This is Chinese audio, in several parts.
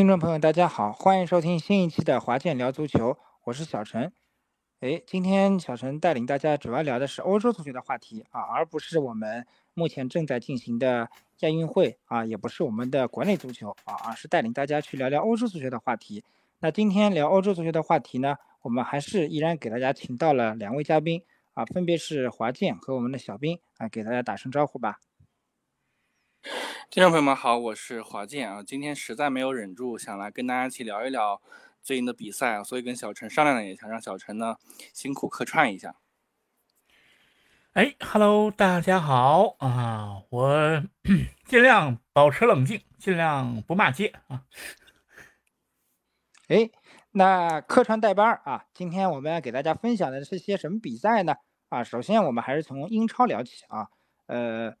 听众朋友，大家好，欢迎收听新一期的华健聊足球，我是小陈。哎，今天小陈带领大家主要聊的是欧洲足球的话题啊，而不是我们目前正在进行的亚运会啊，也不是我们的国内足球啊，而是带领大家去聊聊欧洲足球的话题。那今天聊欧洲足球的话题呢，我们还是依然给大家请到了两位嘉宾啊，分别是华健和我们的小兵啊，给大家打声招呼吧。听众朋友们好，我是华健啊。今天实在没有忍住，想来跟大家一起聊一聊最近的比赛啊，所以跟小陈商量了，一下让小陈呢辛苦客串一下。哎，Hello，大家好啊，我 尽量保持冷静，尽量不骂街啊。哎，那客串代班啊，今天我们要给大家分享的是些什么比赛呢？啊，首先我们还是从英超聊起啊，呃。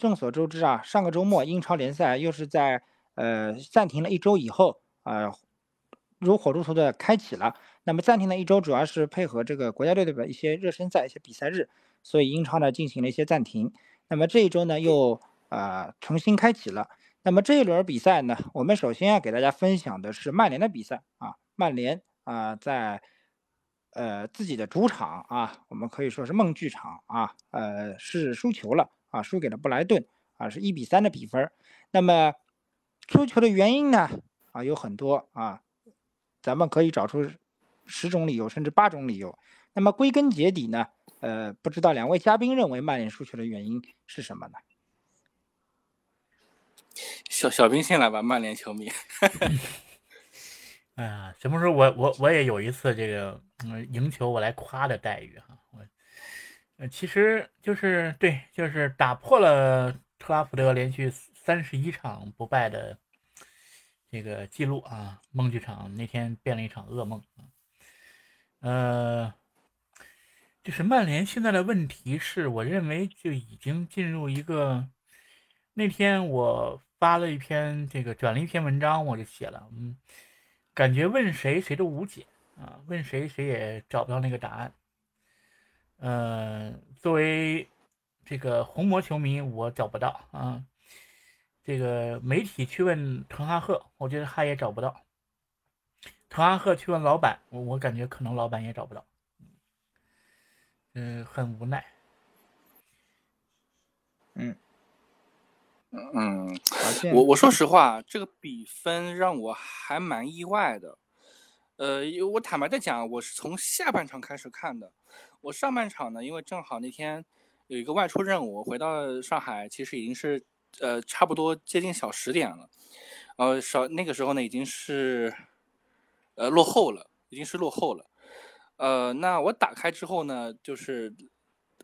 众所周知啊，上个周末英超联赛又是在呃暂停了一周以后啊，如火如荼的开启了。那么暂停了一周，主要是配合这个国家队的一些热身赛、一些比赛日，所以英超呢进行了一些暂停。那么这一周呢又啊重新开启了。那么这一轮比赛呢，我们首先要给大家分享的是曼联的比赛啊，曼联啊在呃自己的主场啊，我们可以说是梦剧场啊，呃是输球了。啊，输给了布莱顿，啊，是一比三的比分。那么，输球的原因呢？啊，有很多啊，咱们可以找出十种理由，甚至八种理由。那么归根结底呢？呃，不知道两位嘉宾认为曼联输球的原因是什么呢？小小兵先来吧，曼联球迷。哎呀，什么时候我我我也有一次这个嗯赢球我来夸的待遇哈？我。呃，其实就是对，就是打破了特拉福德连续三十一场不败的这个记录啊！梦剧场那天变了一场噩梦啊。呃，就是曼联现在的问题是，我认为就已经进入一个。那天我发了一篇这个转了一篇文章，我就写了，嗯，感觉问谁谁都无解啊，问谁谁也找不到那个答案。嗯，作为这个红魔球迷，我找不到啊。这个媒体去问滕哈赫，我觉得他也找不到。滕哈赫去问老板，我我感觉可能老板也找不到。嗯，很无奈。嗯嗯，我我说实话，这个比分让我还蛮意外的。呃，我坦白的讲，我是从下半场开始看的。我上半场呢，因为正好那天有一个外出任务，回到上海其实已经是呃差不多接近小十点了，呃少那个时候呢已经是呃落后了，已经是落后了，呃那我打开之后呢，就是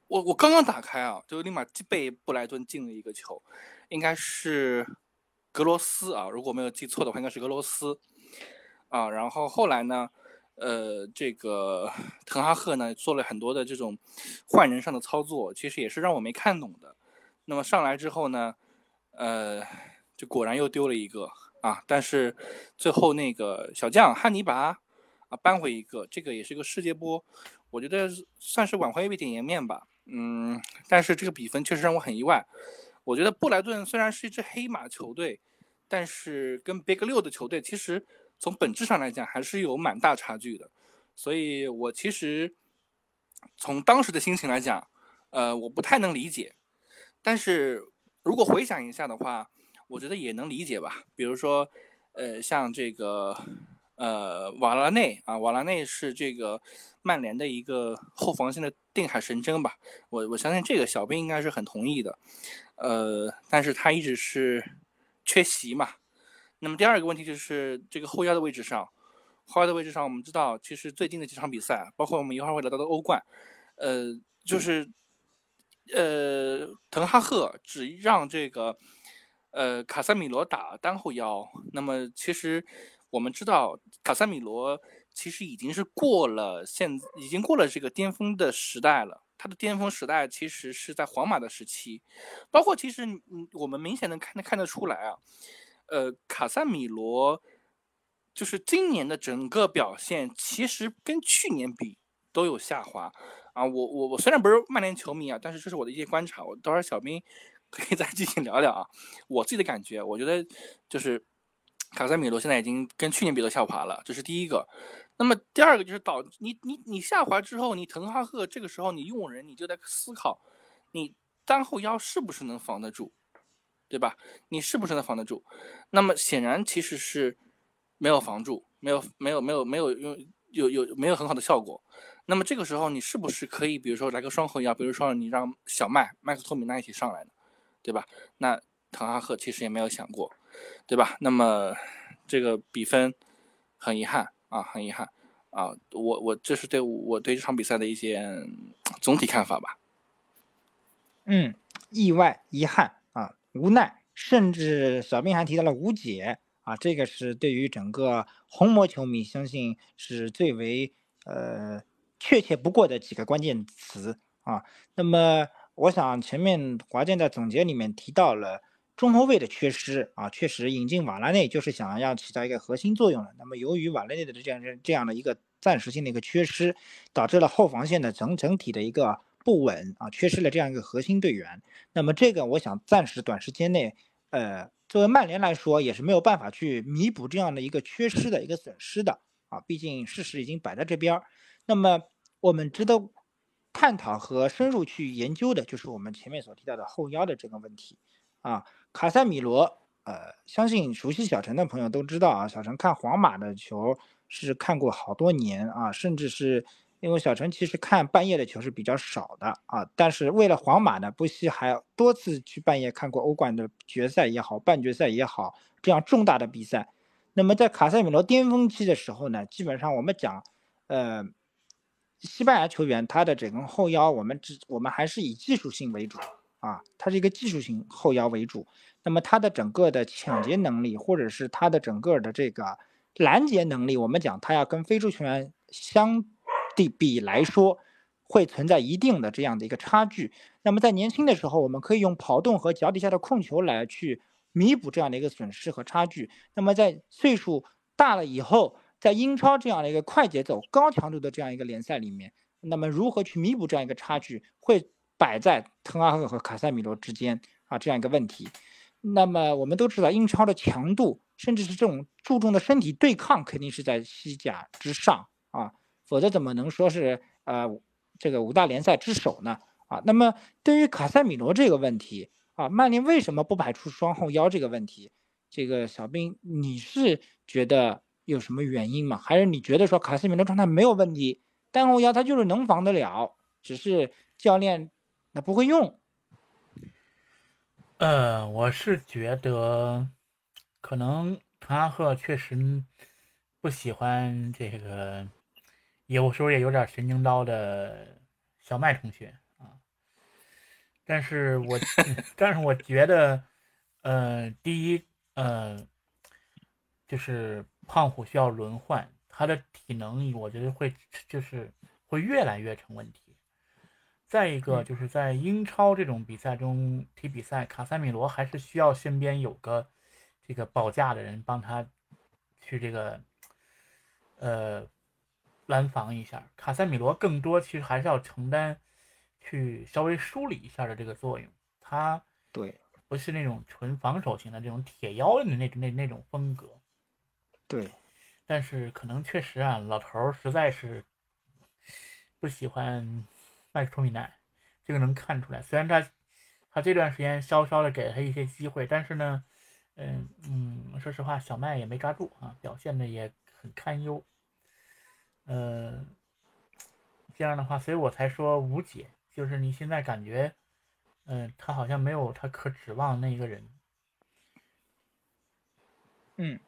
我我刚刚打开啊，就立马被布莱顿进了一个球，应该是格罗斯啊，如果没有记错的话，应该是格罗斯啊，然后后来呢？呃，这个 滕哈赫呢做了很多的这种换人上的操作，其实也是让我没看懂的。那么上来之后呢，呃，就果然又丢了一个啊。但是最后那个小将汉尼拔啊扳回一个，这个也是个世界波，我觉得算是挽回一点颜面吧。嗯，但是这个比分确实让我很意外。我觉得布莱顿虽然是一支黑马球队，但是跟 Big 六的球队其实。从本质上来讲，还是有蛮大差距的，所以我其实从当时的心情来讲，呃，我不太能理解。但是如果回想一下的话，我觉得也能理解吧。比如说，呃，像这个，呃，瓦拉内啊，瓦拉内是这个曼联的一个后防线的定海神针吧。我我相信这个小兵应该是很同意的。呃，但是他一直是缺席嘛。那么第二个问题就是这个后腰的位置上，后腰的位置上，我们知道其实最近的几场比赛，包括我们一会儿会聊到的欧冠，呃，就是呃，滕哈赫只让这个呃卡塞米罗打单后腰。那么其实我们知道卡塞米罗其实已经是过了现已经过了这个巅峰的时代了，他的巅峰时代其实是在皇马的时期，包括其实嗯我们明显能看得看得出来啊。呃，卡塞米罗就是今年的整个表现，其实跟去年比都有下滑啊。我我我虽然不是曼联球迷啊，但是这是我的一些观察。我等会儿小兵 可以再进行聊聊啊。我自己的感觉，我觉得就是卡塞米罗现在已经跟去年比都下滑了，这是第一个。那么第二个就是导你你你下滑之后，你滕哈赫这个时候你用人你就在思考，你单后腰是不是能防得住，对吧？你是不是能防得住？那么显然其实是没有防住，没有没有没有没有用有有没有很好的效果。那么这个时候你是不是可以比如说来个双后腰，比如说你让小麦麦克托米奈一起上来呢，对吧？那滕哈赫其实也没有想过，对吧？那么这个比分很遗憾。啊，很遗憾，啊，我我这是对我对这场比赛的一些总体看法吧。嗯，意外、遗憾，无奈，甚至小兵还提到了无解啊，这个是对于整个红魔球迷，相信是最为呃确切不过的几个关键词啊。那么，我想前面华健在总结里面提到了。中后卫的缺失啊，确实引进瓦拉内就是想要起到一个核心作用的。那么由于瓦拉内的这样这样的一个暂时性的一个缺失，导致了后防线的整整体的一个不稳啊，缺失了这样一个核心队员。那么这个我想暂时短时间内，呃，作为曼联来说也是没有办法去弥补这样的一个缺失的一个损失的啊，毕竟事实已经摆在这边儿。那么我们值得探讨和深入去研究的就是我们前面所提到的后腰的这个问题啊。卡塞米罗，呃，相信熟悉小陈的朋友都知道啊，小陈看皇马的球是看过好多年啊，甚至是因为小陈其实看半夜的球是比较少的啊，但是为了皇马呢，不惜还多次去半夜看过欧冠的决赛也好，半决赛也好，这样重大的比赛。那么在卡塞米罗巅峰期的时候呢，基本上我们讲，呃，西班牙球员他的整个后腰，我们只我们还是以技术性为主。啊，它是一个技术型后腰为主，那么他的整个的抢劫能力，或者是他的整个的这个拦截能力，我们讲他要跟非洲球员相对比来说，会存在一定的这样的一个差距。那么在年轻的时候，我们可以用跑动和脚底下的控球来去弥补这样的一个损失和差距。那么在岁数大了以后，在英超这样的一个快节奏、高强度的这样一个联赛里面，那么如何去弥补这样一个差距，会？摆在滕哈赫和卡塞米罗之间啊，这样一个问题。那么我们都知道，英超的强度，甚至是这种注重的身体对抗，肯定是在西甲之上啊，否则怎么能说是呃这个五大联赛之首呢？啊，那么对于卡塞米罗这个问题啊，曼联为什么不排除双后腰这个问题？这个小兵，你是觉得有什么原因吗？还是你觉得说卡塞米罗状态没有问题，单后腰他就是能防得了，只是教练？他不会用，呃，我是觉得可能滕哈赫确实不喜欢这个，有时候也有点神经刀的小麦同学啊。但是我，但是我觉得，呃，第一，呃，就是胖虎需要轮换，他的体能我觉得会就是会越来越成问题。再一个就是在英超这种比赛中踢比赛，卡塞米罗还是需要身边有个这个保驾的人帮他去这个呃拦防一下。卡塞米罗更多其实还是要承担去稍微梳理一下的这个作用。他对不是那种纯防守型的这种铁腰的那那那种风格。对，但是可能确实啊，老头儿实在是不喜欢。麦克托米奈，这个能看出来。虽然他他这段时间稍稍的给了他一些机会，但是呢，嗯嗯，说实话，小麦也没抓住啊，表现的也很堪忧。呃，这样的话，所以我才说无解。就是你现在感觉，嗯，他好像没有他可指望那一个人。嗯。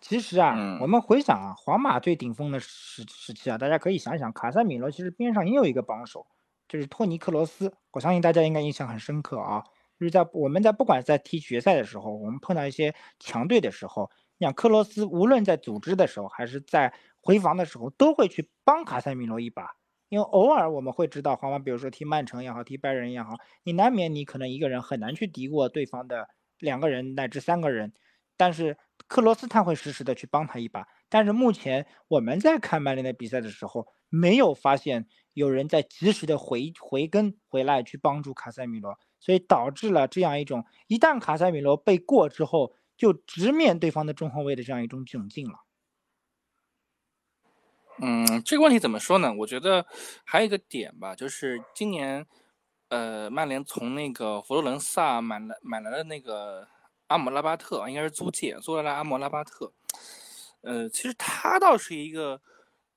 其实啊，我们回想啊，皇马最顶峰的时时期啊，大家可以想想，卡塞米罗其实边上也有一个帮手。就是托尼克罗斯，我相信大家应该印象很深刻啊。就是在我们在不管在踢决赛的时候，我们碰到一些强队的时候，像克罗斯，无论在组织的时候还是在回防的时候，都会去帮卡塞米罗一把。因为偶尔我们会知道，皇马比如说踢曼城也好，踢拜仁也好，你难免你可能一个人很难去敌过对方的两个人乃至三个人，但是克罗斯他会实时的去帮他一把。但是目前我们在看曼联的比赛的时候，没有发现。有人在及时的回回跟回来去帮助卡塞米罗，所以导致了这样一种：一旦卡塞米罗被过之后，就直面对方的中后卫的这样一种窘境了。嗯，这个问题怎么说呢？我觉得还有一个点吧，就是今年，呃，曼联从那个佛罗伦萨买了买来了那个阿姆拉巴特，应该是租借租来了阿姆拉巴特。呃，其实他倒是一个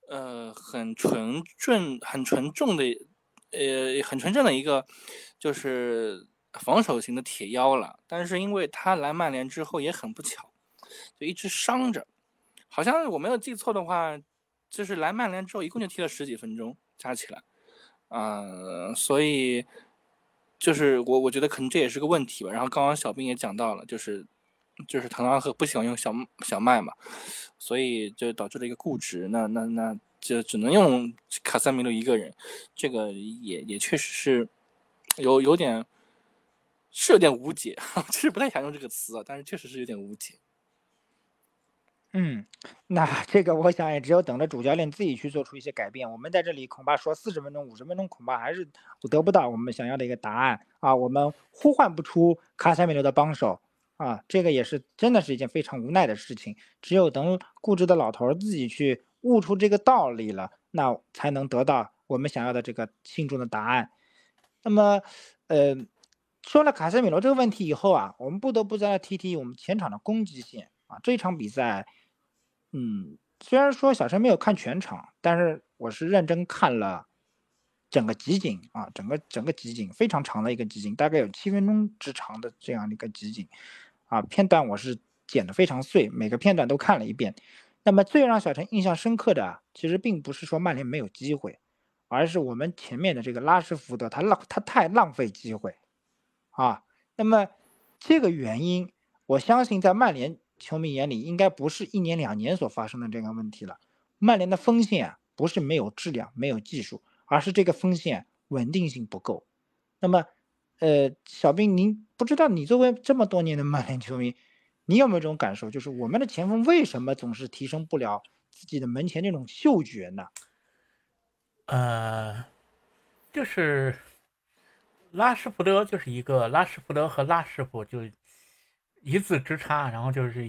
呃很纯正、很纯正的，呃很纯正的一个就是防守型的铁腰了。但是因为他来曼联之后也很不巧，就一直伤着，好像我没有记错的话。就是来曼联之后，一共就踢了十几分钟，加起来，嗯，所以就是我我觉得可能这也是个问题吧。然后刚刚小兵也讲到了，就是就是滕哈赫不喜欢用小小麦嘛，所以就导致了一个固执。那那那就只能用卡塞米罗一个人，这个也也确实是有有点是有点无解，其 实不太想用这个词，但是确实是有点无解。嗯，那 这个我想也只有等着主教练自己去做出一些改变。我们在这里恐怕说四十分钟、五十分钟，恐怕还是得不到我们想要的一个答案啊。我们呼唤不出卡塞米罗的帮手啊，这个也是真的是一件非常无奈的事情。只有等固执的老头自己去悟出这个道理了，那才能得到我们想要的这个心中的答案。那么，呃，说了卡塞米罗这个问题以后啊，我们不得不再提提我们前场的攻击线啊，这场比赛。嗯，虽然说小陈没有看全场，但是我是认真看了整个集锦啊，整个整个集锦非常长的一个集锦，大概有七分钟之长的这样的一个集锦啊，片段我是剪得非常碎，每个片段都看了一遍。那么最让小陈印象深刻的，其实并不是说曼联没有机会，而是我们前面的这个拉什福德他浪他太浪费机会啊。那么这个原因，我相信在曼联。球迷眼里应该不是一年两年所发生的这个问题了。曼联的锋线啊，不是没有质量、没有技术，而是这个锋线稳定性不够。那么，呃，小兵，您不知道你作为这么多年的曼联球迷，你有没有这种感受？就是我们的前锋为什么总是提升不了自己的门前那种嗅觉呢？呃，就是拉什福德就是一个拉什福德和拉师傅就。一字之差，然后就是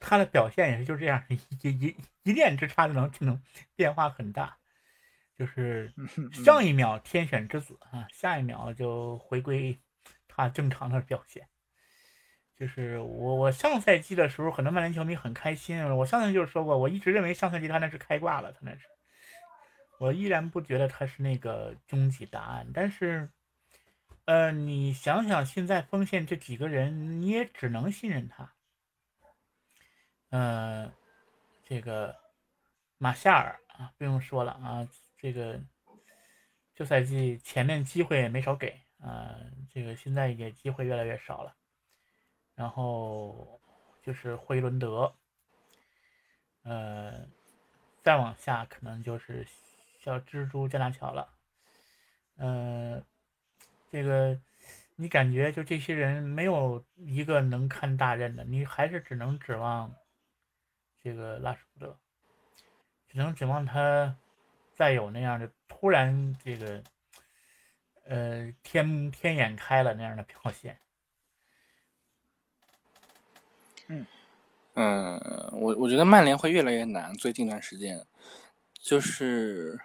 他的表现也是就这样，一一一念之差就能就能变化很大，就是上一秒天选之子啊，下一秒就回归他正常的表现。就是我我上赛季的时候，很多曼联球迷很开心，我上赛季就说过，我一直认为上赛季他那是开挂了，他那是，我依然不觉得他是那个终极答案，但是。呃，你想想，现在锋线这几个人，你也只能信任他。呃，这个马夏尔啊，不用说了啊，这个这赛季前面机会也没少给啊，这个现在也机会越来越少了。然后就是惠伦德，呃，再往下可能就是小蜘蛛加纳乔了，呃。这个，你感觉就这些人没有一个能看大任的，你还是只能指望这个拉什福德，只能指望他再有那样的突然这个，呃，天天眼开了那样的表现。嗯嗯，我我觉得曼联会越来越难，最近一段时间，就是，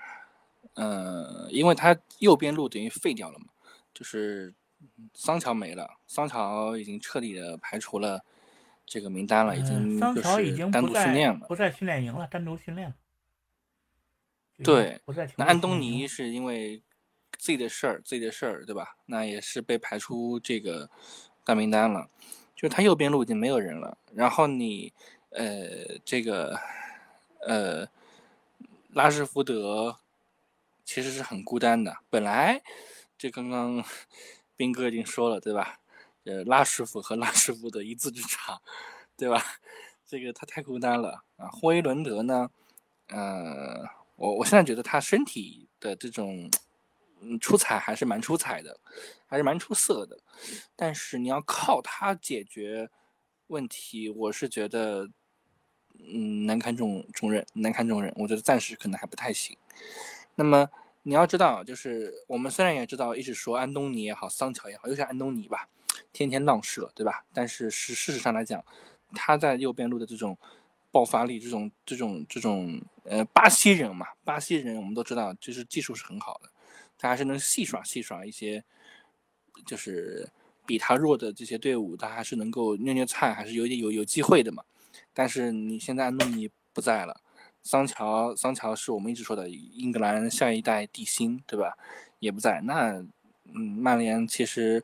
嗯，因为他右边路等于废掉了嘛。就是桑乔没了，桑乔已经彻底的排除了这个名单了，已经桑乔已经单独训练了，不在训练营了，单独训练了。对，不在。那安东尼是因为自己的事儿，自己的事儿，对吧？那也是被排出这个大名单了，就是他右边路已经没有人了。然后你呃，这个呃，拉什福德其实是很孤单的，本来。这刚刚斌哥已经说了，对吧？呃，拉师傅和拉师傅的一字之差，对吧？这个他太孤单了啊。霍伊伦德呢？呃，我我现在觉得他身体的这种嗯出彩还是蛮出彩的，还是蛮出色的。但是你要靠他解决问题，我是觉得嗯难堪重重任，难堪重任。我觉得暂时可能还不太行。那么。你要知道，就是我们虽然也知道，一直说安东尼也好，桑乔也好，尤其安东尼吧，天天闹事了，对吧？但是事事实上来讲，他在右边路的这种爆发力，这种这种这种呃巴西人嘛，巴西人我们都知道，就是技术是很好的，他还是能戏耍戏耍一些，就是比他弱的这些队伍，他还是能够虐虐菜，还是有点有有机会的嘛。但是你现在安东尼不在了。桑乔，桑乔是我们一直说的英格兰下一代地心，对吧？也不在。那，嗯，曼联其实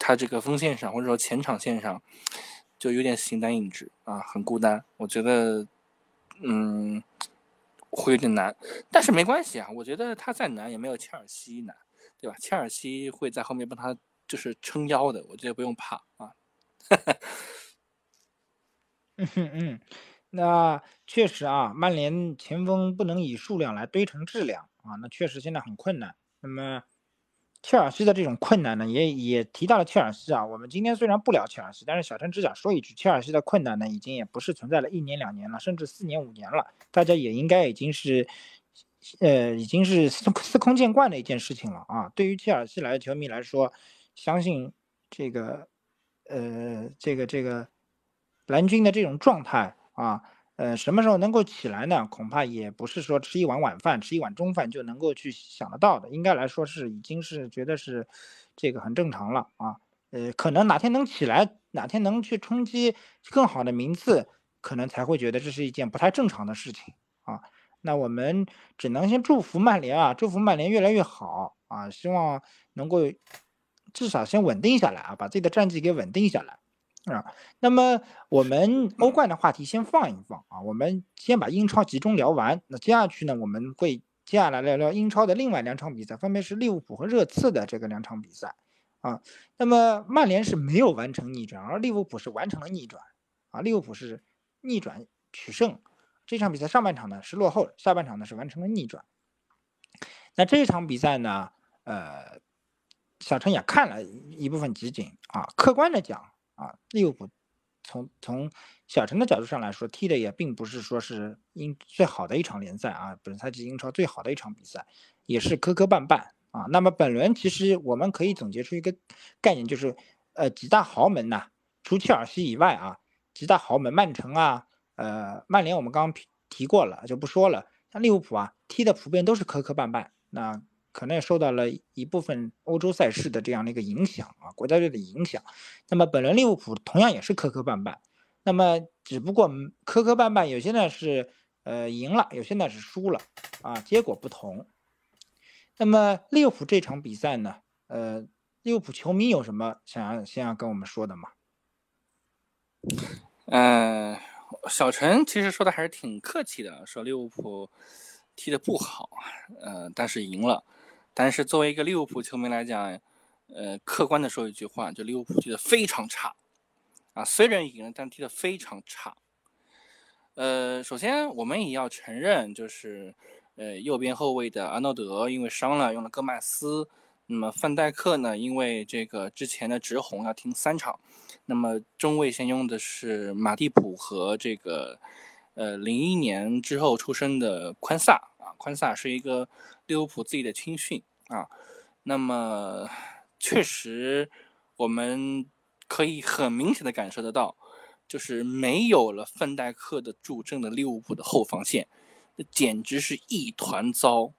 他这个锋线上或者说前场线上就有点形单影只啊，很孤单。我觉得，嗯，会有点难。但是没关系啊，我觉得他再难也没有切尔西难，对吧？切尔西会在后面帮他就是撑腰的，我觉得不用怕啊。嗯哼嗯。那确实啊，曼联前锋不能以数量来堆成质量啊，那确实现在很困难。那么切尔西的这种困难呢，也也提到了切尔西啊。我们今天虽然不聊切尔西，但是小陈只想说一句，切尔西的困难呢，已经也不是存在了一年两年了，甚至四年五年了。大家也应该已经是，呃，已经是司司空见惯的一件事情了啊。对于切尔西来的球迷来说，相信这个，呃，这个这个蓝军的这种状态。啊，呃，什么时候能够起来呢？恐怕也不是说吃一碗晚饭、吃一碗中饭就能够去想得到的。应该来说是已经是觉得是这个很正常了啊。呃，可能哪天能起来，哪天能去冲击更好的名次，可能才会觉得这是一件不太正常的事情啊。那我们只能先祝福曼联啊，祝福曼联越来越好啊，希望能够至少先稳定下来啊，把自己的战绩给稳定下来。啊，那么我们欧冠的话题先放一放啊，我们先把英超集中聊完。那接下去呢，我们会接下来聊聊英超的另外两场比赛，分别是利物浦和热刺的这个两场比赛啊。那么曼联是没有完成逆转，而利物浦是完成了逆转啊。利物浦是逆转取胜，这场比赛上半场呢是落后，下半场呢是完成了逆转。那这场比赛呢，呃，小陈也看了一部分集锦啊，客观的讲。啊，利物浦从从小陈的角度上来说，踢的也并不是说是英最好的一场联赛啊，本赛季英超最好的一场比赛，也是磕磕绊绊啊。那么本轮其实我们可以总结出一个概念，就是呃几大豪门呐，除切尔西以外啊，几大豪门，曼城啊，呃曼联我们刚刚提过了就不说了，像利物浦啊，踢的普遍都是磕磕绊绊，那。可能也受到了一部分欧洲赛事的这样的一个影响啊，国家队的影响。那么本轮利物浦同样也是磕磕绊绊，那么只不过磕磕绊绊，有些呢是呃赢了，有些呢是输了啊，结果不同。那么利物浦这场比赛呢，呃，利物浦球迷有什么想要先要跟我们说的吗？嗯，小陈其实说的还是挺客气的，说利物浦踢的不好，呃，但是赢了。但是作为一个利物浦球迷来讲，呃，客观的说一句话，就利物浦踢得非常差，啊，虽然赢了，但踢得非常差。呃，首先我们也要承认，就是呃，右边后卫的阿诺德因为伤了，用了戈麦斯。那么范戴克呢，因为这个之前的直红要停三场。那么中卫先用的是马蒂普和这个呃，零一年之后出生的宽萨啊，宽萨是一个。利物浦自己的青训啊，那么确实我们可以很明显的感受得到，就是没有了范戴克的助阵的利物浦的后防线，那简直是一团糟，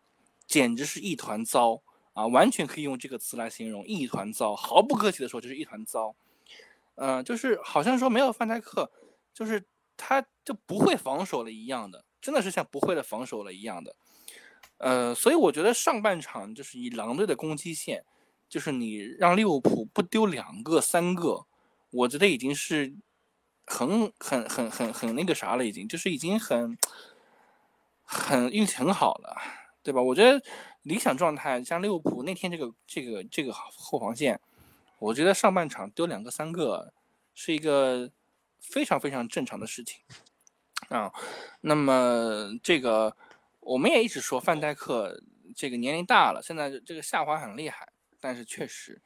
简直是一团糟啊！完全可以用这个词来形容，一团糟。毫不客气的说，就是一团糟。嗯，就是好像说没有范戴克，就是他就不会防守了一样的，真的是像不会的防守了一样的。呃，所以我觉得上半场就是以狼队的攻击线，就是你让利物浦不丢两个、三个，我觉得已经是很、很、很、很、很那个啥了，已经就是已经很、很运气很好了，对吧？我觉得理想状态像利物浦那天这个、这个、这个后防线，我觉得上半场丢两个、三个是一个非常非常正常的事情啊。那么这个。我们也一直说范戴克这个年龄大了，现在这个下滑很厉害，但是确实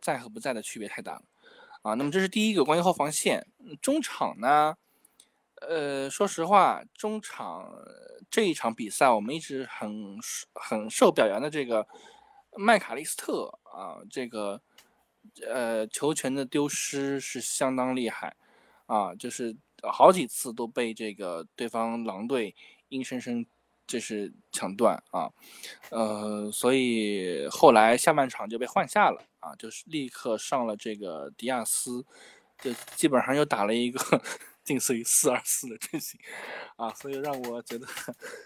在和不在的区别太大了啊。那么这是第一个关于后防线，中场呢，呃，说实话，中场这一场比赛我们一直很很受表扬的这个麦卡利斯特啊，这个呃，球权的丢失是相当厉害，啊，就是好几次都被这个对方狼队硬生生这是抢断啊，呃，所以后来下半场就被换下了啊，就是立刻上了这个迪亚斯，就基本上又打了一个 近似于四二四的阵型啊，所以让我觉得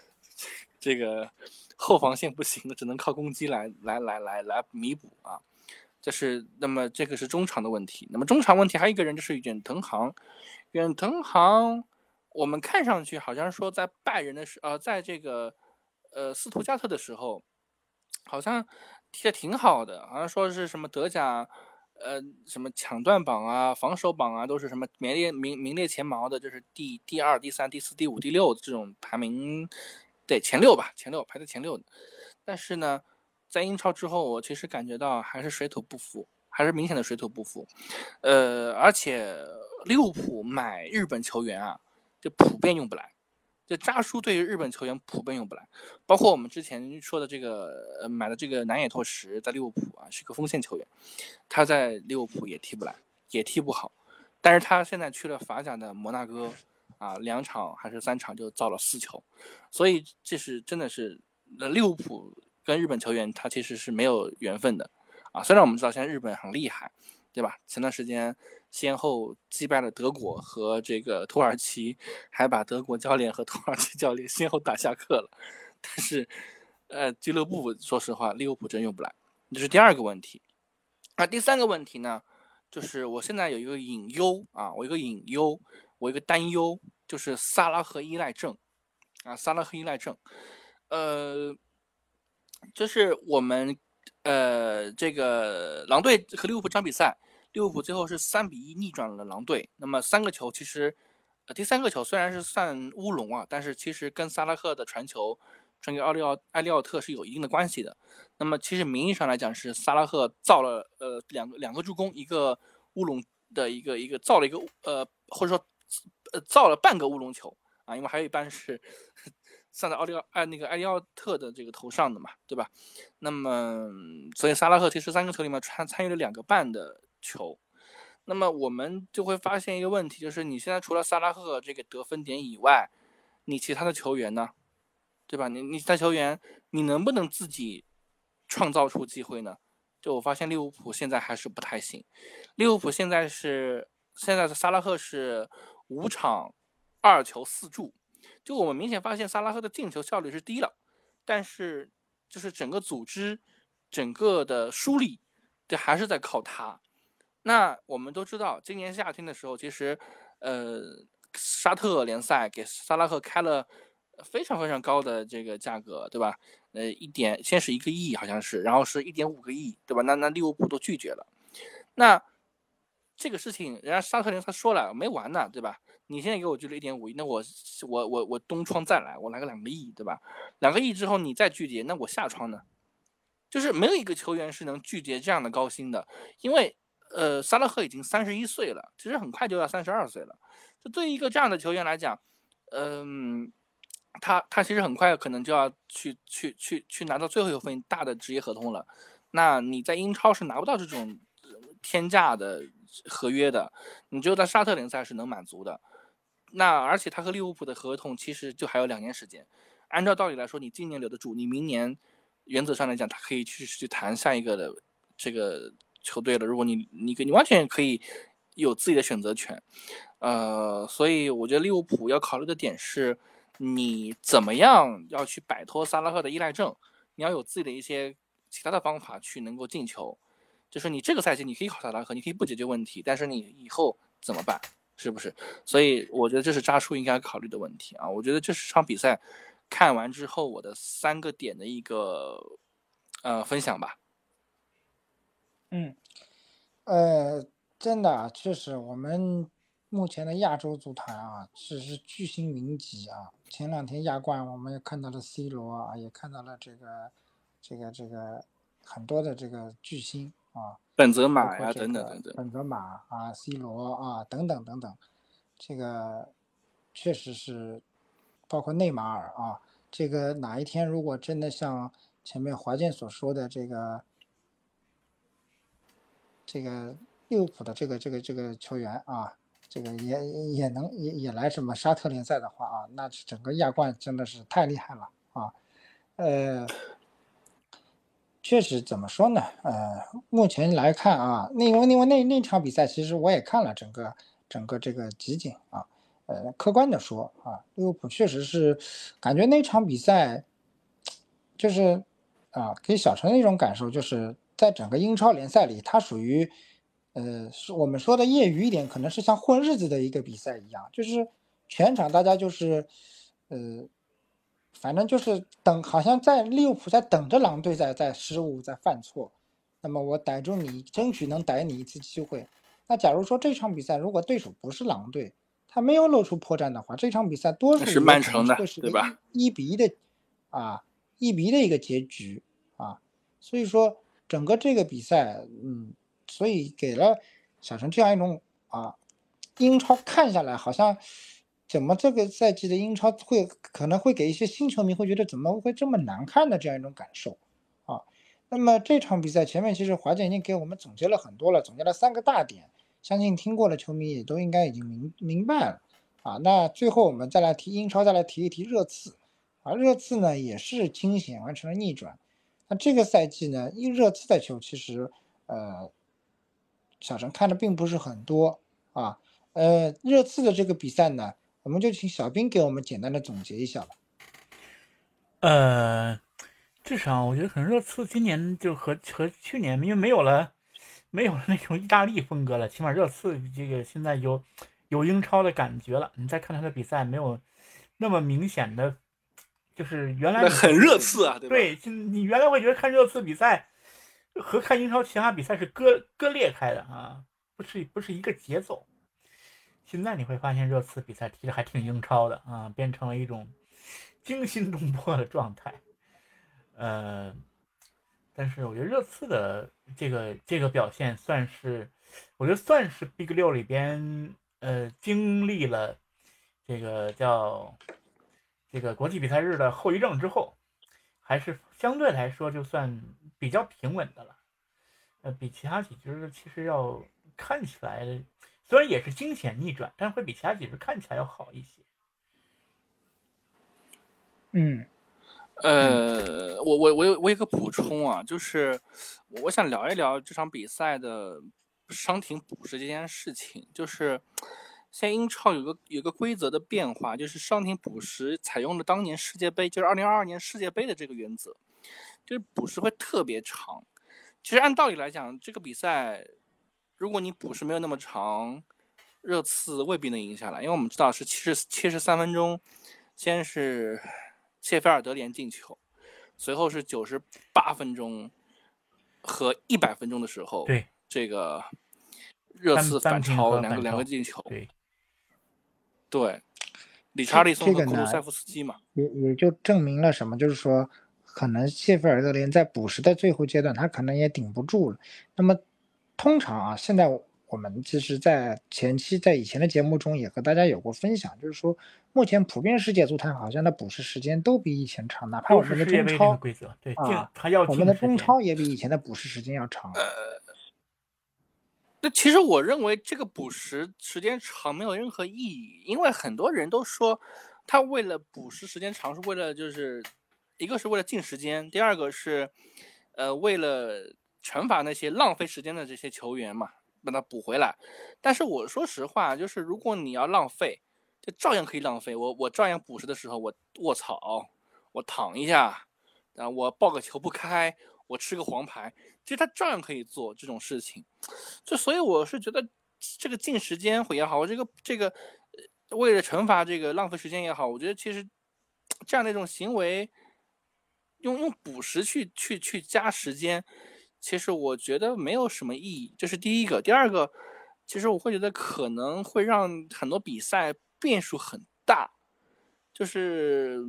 这个后防线不行了，只能靠攻击来来来来来弥补啊。这是那么这个是中场的问题，那么中场问题还有一个人就是远藤航，远藤航，我们看上去好像说在拜仁的时呃，在这个呃斯图加特的时候，好像踢的挺好的，好像说是什么德甲呃什么抢断榜啊、防守榜啊，都是什么名列名名列前茅的，就是第第二、第三、第四、第五、第六这种排名，对前六吧，前六排在前六，但是呢。在英超之后，我其实感觉到还是水土不服，还是明显的水土不服。呃，而且利物浦买日本球员啊，就普遍用不来。这扎叔对于日本球员普遍用不来，包括我们之前说的这个呃买的这个南野拓实在利物浦啊是个锋线球员，他在利物浦也踢不来，也踢不好。但是他现在去了法甲的摩纳哥啊，两场还是三场就造了四球，所以这是真的是那利物浦。跟日本球员他其实是没有缘分的，啊，虽然我们知道现在日本很厉害，对吧？前段时间先后击败了德国和这个土耳其，还把德国教练和 土耳其教练先后打下课了。但是，呃，俱乐部说实话，利物浦真用不来，这是第二个问题。那第三个问题呢，就是我现在有一个隐忧啊，我一个隐忧，我一个担忧，就是萨拉赫依赖症啊，萨拉赫依赖症，呃。就是我们，呃，这个狼队和利物浦这场比赛，利物浦最后是三比一逆转了狼队。那么三个球其实，呃，第三个球虽然是算乌龙啊，但是其实跟萨拉赫的传球传给奥利奥埃利奥特是有一定的关系的。那么其实名义上来讲是萨拉赫造了呃两个两个助攻，一个乌龙的一个一个造了一个呃或者说呃造了半个乌龙球啊，因为还有一半是。上在奥利奥艾那个埃利奥特的这个头上的嘛，对吧？那么所以萨拉赫其实三个球里面参参与了两个半的球。那么我们就会发现一个问题，就是你现在除了萨拉赫这个得分点以外，你其他的球员呢，对吧？你你其他球员你能不能自己创造出机会呢？就我发现利物浦现在还是不太行。利物浦现在是现在的萨拉赫是五场二球四助。就我们明显发现，萨拉赫的进球效率是低了，但是就是整个组织、整个的梳理，这还是在靠他。那我们都知道，今年夏天的时候，其实呃，沙特联赛给萨拉赫开了非常非常高的这个价格，对吧？呃，一点先是一个亿，好像是，然后是一点五个亿，对吧？那那利物浦都拒绝了。那这个事情，人家沙特联赛说了没完呢，对吧？你现在给我拒了一点五亿，那我我我我东窗再来，我来个两个亿，对吧？两个亿之后你再拒绝，那我下窗呢？就是没有一个球员是能拒绝这样的高薪的，因为呃，萨拉赫已经三十一岁了，其实很快就要三十二岁了。就对于一个这样的球员来讲，嗯，他他其实很快可能就要去去去去拿到最后一份大的职业合同了。那你在英超是拿不到这种天价的合约的，你只有在沙特联赛是能满足的。那而且他和利物浦的合同其实就还有两年时间，按照道理来说，你今年留得住，你明年原则上来讲，他可以去去谈下一个的这个球队了。如果你你你完全可以有自己的选择权，呃，所以我觉得利物浦要考虑的点是，你怎么样要去摆脱萨拉赫的依赖症，你要有自己的一些其他的方法去能够进球，就是你这个赛季你可以考萨拉赫，你可以不解决问题，但是你以后怎么办？是不是？所以我觉得这是扎叔应该考虑的问题啊！我觉得这是场比赛看完之后我的三个点的一个呃分享吧。嗯，呃，真的确实，我们目前的亚洲足坛啊，只是巨星云集啊。前两天亚冠，我们也看到了 C 罗啊，也看到了这个这个这个很多的这个巨星啊。本泽马呀，等等等等，本泽马啊，C 罗啊，等等等等，这个确实是，包括内马尔啊，这个哪一天如果真的像前面华健所说的这个，这个利物浦的这个这个这个球员啊，这个也也能也也来什么沙特联赛的话啊，那整个亚冠真的是太厉害了啊，呃。确实，怎么说呢？呃，目前来看啊，那因为因为那那场比赛，其实我也看了整个整个这个集锦啊。呃，客观的说啊，利物浦确实是感觉那场比赛，就是啊，给小陈的一种感受，就是在整个英超联赛里，它属于呃，是我们说的业余一点，可能是像混日子的一个比赛一样，就是全场大家就是呃。反正就是等，好像在利物浦在等着狼队在在失误在犯错，那么我逮住你，争取能逮你一次机会。那假如说这场比赛如果对手不是狼队，他没有露出破绽的话，这场比赛多数是曼城的，对吧？一比一的啊，一比一的一个结局啊。所以说整个这个比赛，嗯，所以给了小陈这样一种啊，英超看下来好像。怎么这个赛季的英超会可能会给一些新球迷会觉得怎么会这么难看的这样一种感受啊？那么这场比赛前面其实华健已经给我们总结了很多了，总结了三个大点，相信听过的球迷也都应该已经明明白了啊。那最后我们再来提英超，再来提一提热刺啊，热刺呢也是惊险完成了逆转。那这个赛季呢，因热刺的球其实呃，小陈看的并不是很多啊，呃，热刺的这个比赛呢。我们就请小兵给我们简单的总结一下吧。呃，至少我觉得可能热刺今年就和和去年因为没有了没有了那种意大利风格了，起码热刺这个现在有有英超的感觉了。你再看他的比赛，没有那么明显的，就是原来很热刺啊，对对，你原来会觉得看热刺比赛和看英超其他比赛是割割裂开的啊，不是不是一个节奏。现在你会发现热刺比赛踢的还挺英超的啊，变成了一种惊心动魄的状态。呃，但是我觉得热刺的这个这个表现算是，我觉得算是 Big 六里边呃经历了这个叫这个国际比赛日的后遗症之后，还是相对来说就算比较平稳的了。呃，比其他几支其实要看起来。虽然也是惊险逆转，但是会比其他几支看起来要好一些。嗯，呃，我我我有我有个补充啊，就是我想聊一聊这场比赛的伤停补时这件事情。就是现在英超有个有个规则的变化，就是伤停补时采用了当年世界杯，就是二零二二年世界杯的这个原则，就是补时会特别长。其实按道理来讲，这个比赛。如果你补时没有那么长，热刺未必能赢下来，因为我们知道是七十七十三分钟，先是谢菲尔德联进球，随后是九十八分钟和一百分钟的时候，对这个热刺反超两个两个进球，对，对，理查利松和库鲁塞夫斯基嘛，也也就证明了什么，就是说可能谢菲尔德联在补时的最后阶段，他可能也顶不住了，那么。通常啊，现在我们其实，在前期在以前的节目中也和大家有过分享，就是说，目前普遍世界足坛好像的补时时间都比以前长，哪怕我们的中超规则对啊，要我们的中超也比以前的补时时间要长。呃，那其实我认为这个补时时间长没有任何意义，因为很多人都说他为了补时时间长是为了就是一个是为了进时间，第二个是呃为了。惩罚那些浪费时间的这些球员嘛，把他补回来。但是我说实话，就是如果你要浪费，就照样可以浪费。我我照样补时的时候，我卧槽，我躺一下，啊，我抱个球不开，我吃个黄牌，其实他照样可以做这种事情。就所以我是觉得这个进时间会也好，我这个这个为了惩罚这个浪费时间也好，我觉得其实这样的一种行为，用用补时去去去加时间。其实我觉得没有什么意义，这是第一个。第二个，其实我会觉得可能会让很多比赛变数很大。就是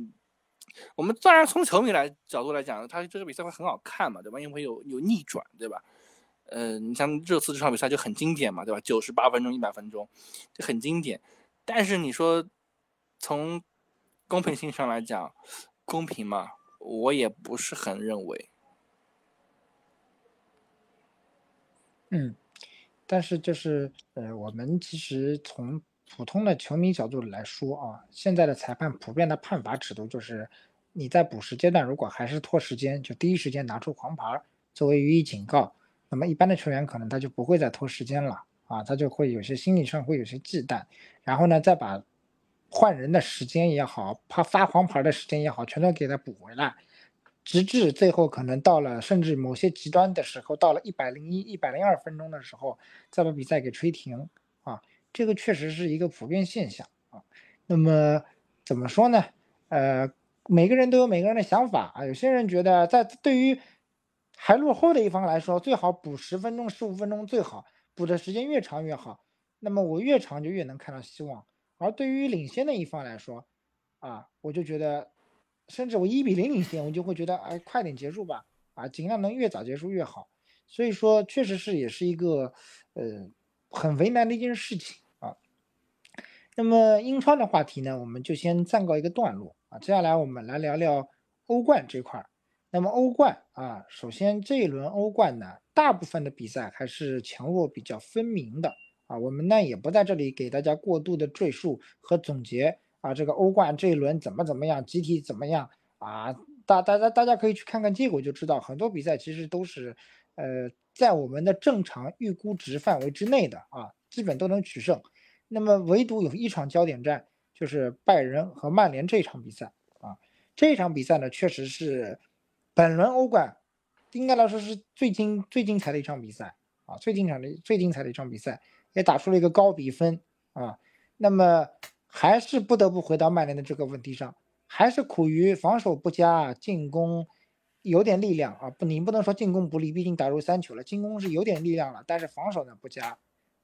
我们当然从球迷来角度来讲，他这个比赛会很好看嘛，对吧？因为有有逆转，对吧？呃，你像这次这场比赛就很经典嘛，对吧？九十八分钟、一百分钟就很经典。但是你说从公平性上来讲，公平嘛，我也不是很认为。嗯，但是就是呃，我们其实从普通的球迷角度来说啊，现在的裁判普遍的判罚尺度就是，你在补时阶段如果还是拖时间，就第一时间拿出黄牌作为予以警告，那么一般的球员可能他就不会再拖时间了啊，他就会有些心理上会有些忌惮，然后呢再把换人的时间也好，怕发黄牌的时间也好，全都给他补回来。直至最后可能到了，甚至某些极端的时候，到了一百零一、一百零二分钟的时候，再把比赛给吹停，这个确实是一个普遍现象啊。那么怎么说呢？呃，每个人都有每个人的想法啊。有些人觉得，在对于还落后的一方来说，最好补十分钟、十五分钟最好，补的时间越长越好。那么我越长就越能看到希望。而对于领先的一方来说，啊，我就觉得。甚至我一比零领先，我就会觉得，哎，快点结束吧，啊，尽量能越早结束越好。所以说，确实是也是一个，呃，很为难的一件事情啊。那么英超的话题呢，我们就先暂告一个段落啊。接下来我们来聊聊欧冠这块儿。那么欧冠啊，首先这一轮欧冠呢，大部分的比赛还是强弱比较分明的啊。我们呢也不在这里给大家过度的赘述和总结。啊，这个欧冠这一轮怎么怎么样，集体怎么样啊？大大家大家可以去看看结果就知道，很多比赛其实都是，呃，在我们的正常预估值范围之内的啊，基本都能取胜。那么唯独有一场焦点战，就是拜仁和曼联这场比赛啊。这场比赛呢，确实是本轮欧冠应该来说是最精最精彩的一场比赛啊，最精彩的最精彩的一场比赛，也打出了一个高比分啊。那么。还是不得不回到曼联的这个问题上，还是苦于防守不佳，进攻有点力量啊！不，你不能说进攻不利，毕竟打入三球了，进攻是有点力量了，但是防守呢不佳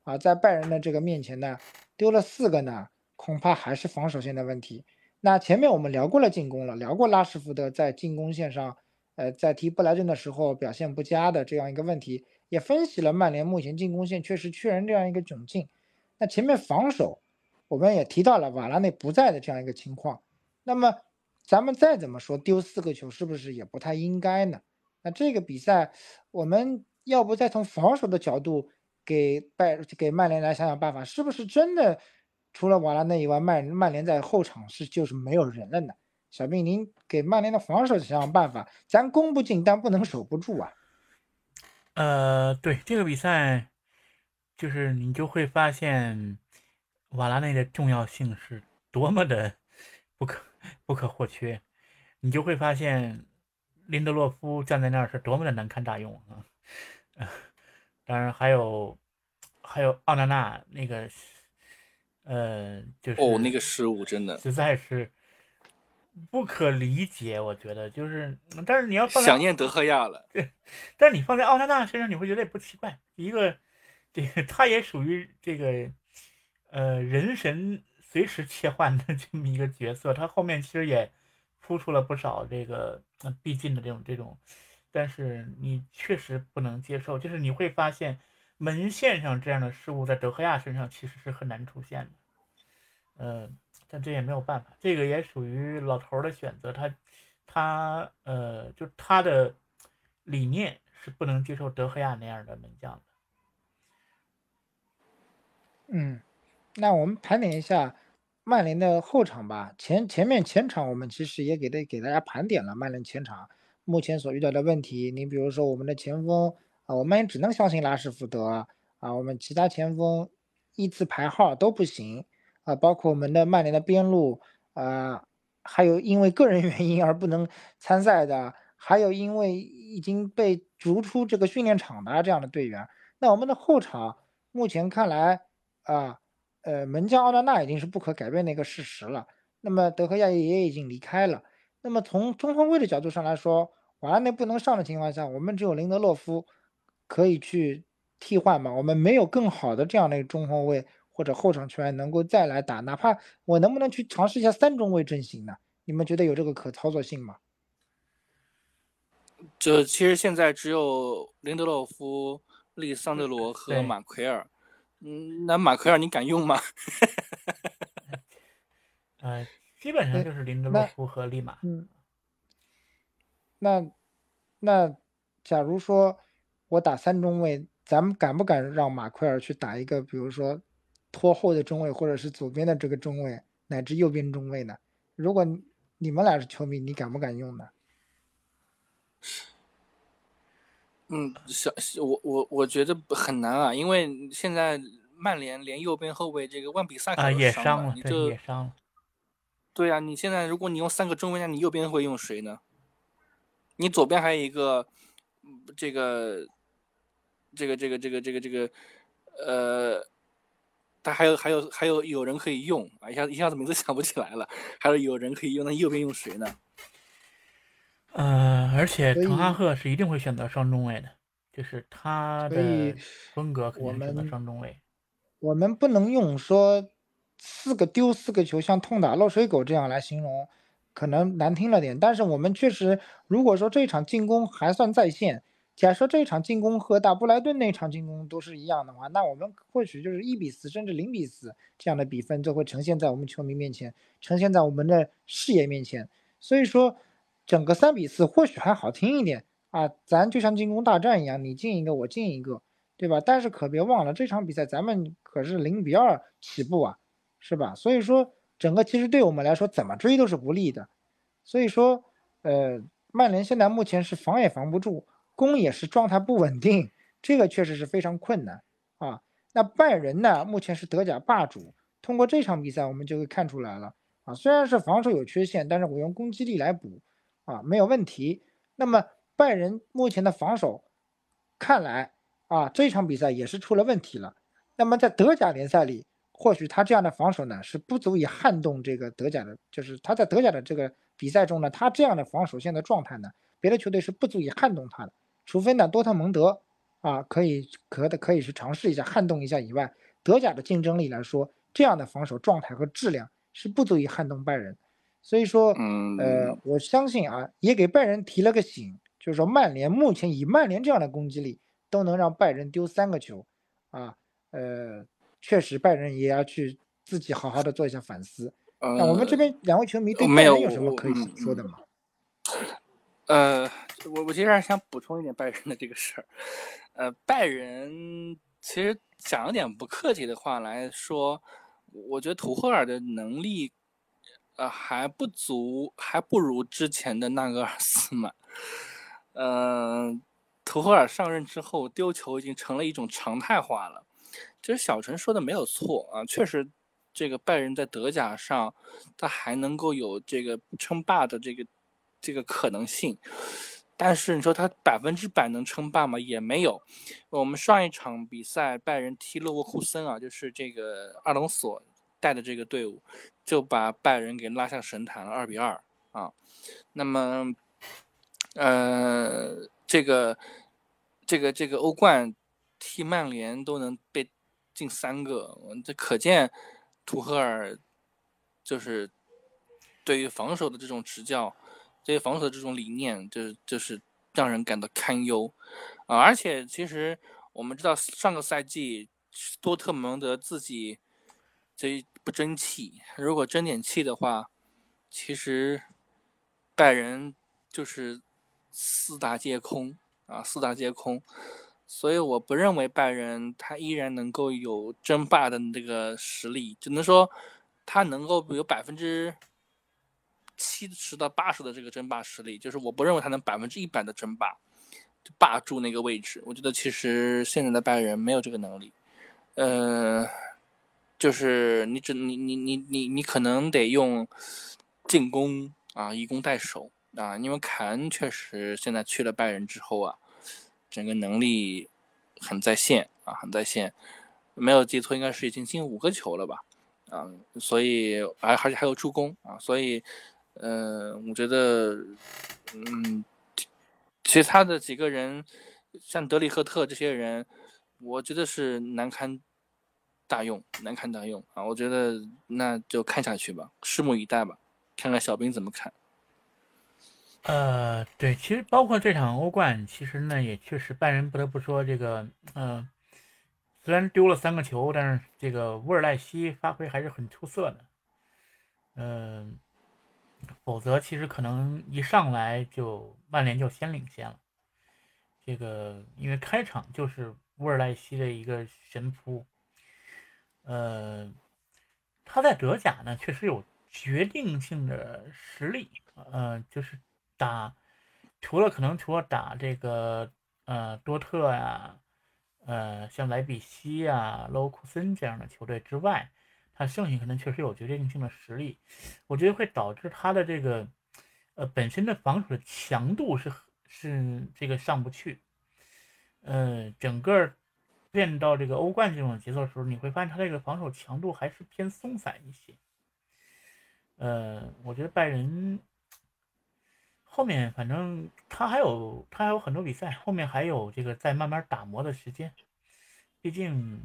啊，在拜仁的这个面前呢，丢了四个呢，恐怕还是防守线的问题。那前面我们聊过了进攻了，聊过拉什福德在进攻线上，呃，在踢布莱顿的时候表现不佳的这样一个问题，也分析了曼联目前进攻线确实缺人这样一个窘境。那前面防守。我们也提到了瓦拉内不在的这样一个情况，那么咱们再怎么说丢四个球是不是也不太应该呢？那这个比赛我们要不再从防守的角度给拜给曼联来想想办法，是不是真的除了瓦拉内以外，曼曼联在后场是就是没有人了呢？小兵，您给曼联的防守想想办法，咱攻不进，但不能守不住啊。呃，对这个比赛，就是你就会发现。瓦拉内的重要性是多么的不可不可或缺，你就会发现林德洛夫站在那儿是多么的难堪大用啊！当然还有还有奥纳纳那个，呃，就是哦，那个失误真的实在是不可理解。我觉得就是，但是你要放想念德赫亚了，对，但是你放在奥纳纳身上，你会觉得也不奇怪。一个这个他也属于这个。呃，人神随时切换的 这么一个角色，他后面其实也付出了不少这个必进的这种这种，但是你确实不能接受，就是你会发现门线上这样的失误在德赫亚身上其实是很难出现的，呃，但这也没有办法，这个也属于老头的选择，他他呃，就他的理念是不能接受德赫亚那样的门将的，嗯。那我们盘点一下曼联的后场吧。前前面前场我们其实也给大给大家盘点了曼联前场目前所遇到的问题。你比如说我们的前锋啊，我们也只能相信拉什福德啊，我们其他前锋一字排号都不行啊，包括我们的曼联的边路啊，还有因为个人原因而不能参赛的，还有因为已经被逐出这个训练场的这样的队员。那我们的后场目前看来啊。呃，门将奥纳纳已经是不可改变的一个事实了。那么德赫亚也已经离开了。那么从中后卫的角度上来说，瓦拉内不能上的情况下，我们只有林德洛夫可以去替换嘛？我们没有更好的这样的一个中后卫或者后场球员能够再来打。哪怕我能不能去尝试一下三中卫阵型呢？你们觉得有这个可操作性吗？这其实现在只有林德洛夫、利桑德罗和马奎尔。嗯，那马奎尔你敢用吗？呃，基本上就是林德洛夫和利马。嗯，那那假如说我打三中卫，咱们敢不敢让马奎尔去打一个，比如说拖后的中卫，或者是左边的这个中卫，乃至右边中卫呢？如果你们俩是球迷，你敢不敢用呢？嗯，小我我我觉得很难啊，因为现在曼联连右边后卫这个万比萨卡也伤了，对，也伤了。对啊，你现在如果你用三个中卫，那你右边会用谁呢？你左边还有一个这个这个这个这个这个这个呃，他还有还有还有有人可以用啊，一下一下子名字想不起来了，还有有人可以用，那右边用谁呢？呃，而且滕哈赫是一定会选择双中卫的，就是他的风格肯定选择双中卫。我们不能用说四个丢四个球，像痛打落水狗这样来形容，可能难听了点。但是我们确实，如果说这场进攻还算在线，假设这场进攻和打布莱顿那场进攻都是一样的话，那我们或许就是一比四，甚至零比四这样的比分就会呈现在我们球迷面前，呈现在我们的视野面前。所以说。整个三比四或许还好听一点啊，咱就像进攻大战一样，你进一个我进一个，对吧？但是可别忘了这场比赛咱们可是零比二起步啊，是吧？所以说整个其实对我们来说怎么追都是不利的。所以说，呃，曼联现在目前是防也防不住，攻也是状态不稳定，这个确实是非常困难啊。那拜仁呢，目前是德甲霸主，通过这场比赛我们就会看出来了啊，虽然是防守有缺陷，但是我用攻击力来补。啊，没有问题。那么拜仁目前的防守，看来啊，这场比赛也是出了问题了。那么在德甲联赛里，或许他这样的防守呢，是不足以撼动这个德甲的，就是他在德甲的这个比赛中呢，他这样的防守线的状态呢，别的球队是不足以撼动他的。除非呢，多特蒙德啊，可以可的可以去尝试一下撼动一下以外，德甲的竞争力来说，这样的防守状态和质量是不足以撼动拜仁。所以说，嗯呃，我相信啊，也给拜仁提了个醒，就是说曼联目前以曼联这样的攻击力，都能让拜仁丢三个球，啊，呃，确实拜仁也要去自己好好的做一下反思。那我们这边两位球迷对拜仁有什么可以说的吗？呃，我我其实还想补充一点拜仁的这个事儿，呃，拜仁其实讲一点不客气的话来说，我觉得图赫尔的能力。呃，还不足，还不如之前的纳格尔斯曼。嗯，图赫尔上任之后丢球已经成了一种常态化了。其实小陈说的没有错啊，确实，这个拜仁在德甲上，他还能够有这个称霸的这个这个可能性。但是你说他百分之百能称霸吗？也没有。我们上一场比赛拜仁踢勒沃库森啊，就是这个阿隆索。带的这个队伍就把拜仁给拉下神坛了，二比二啊。那么，呃，这个这个这个欧冠踢曼联都能被进三个，这可见图赫尔就是对于防守的这种执教，对于防守的这种理念，就是就是让人感到堪忧啊。而且，其实我们知道上个赛季多特蒙德自己这。不争气，如果争点气的话，其实拜仁就是四大皆空啊，四大皆空。所以我不认为拜仁他依然能够有争霸的这个实力，只能说他能够有百分之七十到八十的这个争霸实力，就是我不认为他能百分之一百的争霸，霸住那个位置。我觉得其实现在的拜仁没有这个能力，呃。就是你只你你你你你可能得用进攻啊，以攻代守啊，因为凯恩确实现在去了拜仁之后啊，整个能力很在线啊，很在线，没有记错应该是已经进五个球了吧啊，所以而而且还有助攻啊，所以呃，我觉得嗯，其他的几个人像德里赫特这些人，我觉得是难堪。大用难看大用啊！我觉得那就看下去吧，拭目以待吧，看看小兵怎么看。呃，对，其实包括这场欧冠，其实呢也确实拜仁不得不说这个，嗯，虽然丢了三个球，但是这个沃尔赖西发挥还是很出色的。嗯，否则其实可能一上来就曼联就先领先了。这个因为开场就是乌尔赖西的一个神扑。呃，他在德甲呢，确实有决定性的实力。呃，就是打，除了可能除了打这个呃多特呀，呃像莱比锡呀、勒沃库森这样的球队之外，他剩下可能确实有决定性的实力。我觉得会导致他的这个呃本身的防守的强度是是这个上不去。呃，整个。变到这个欧冠这种节奏的时候，你会发现他这个防守强度还是偏松散一些。呃，我觉得拜仁后面反正他还有他还有很多比赛，后面还有这个在慢慢打磨的时间。毕竟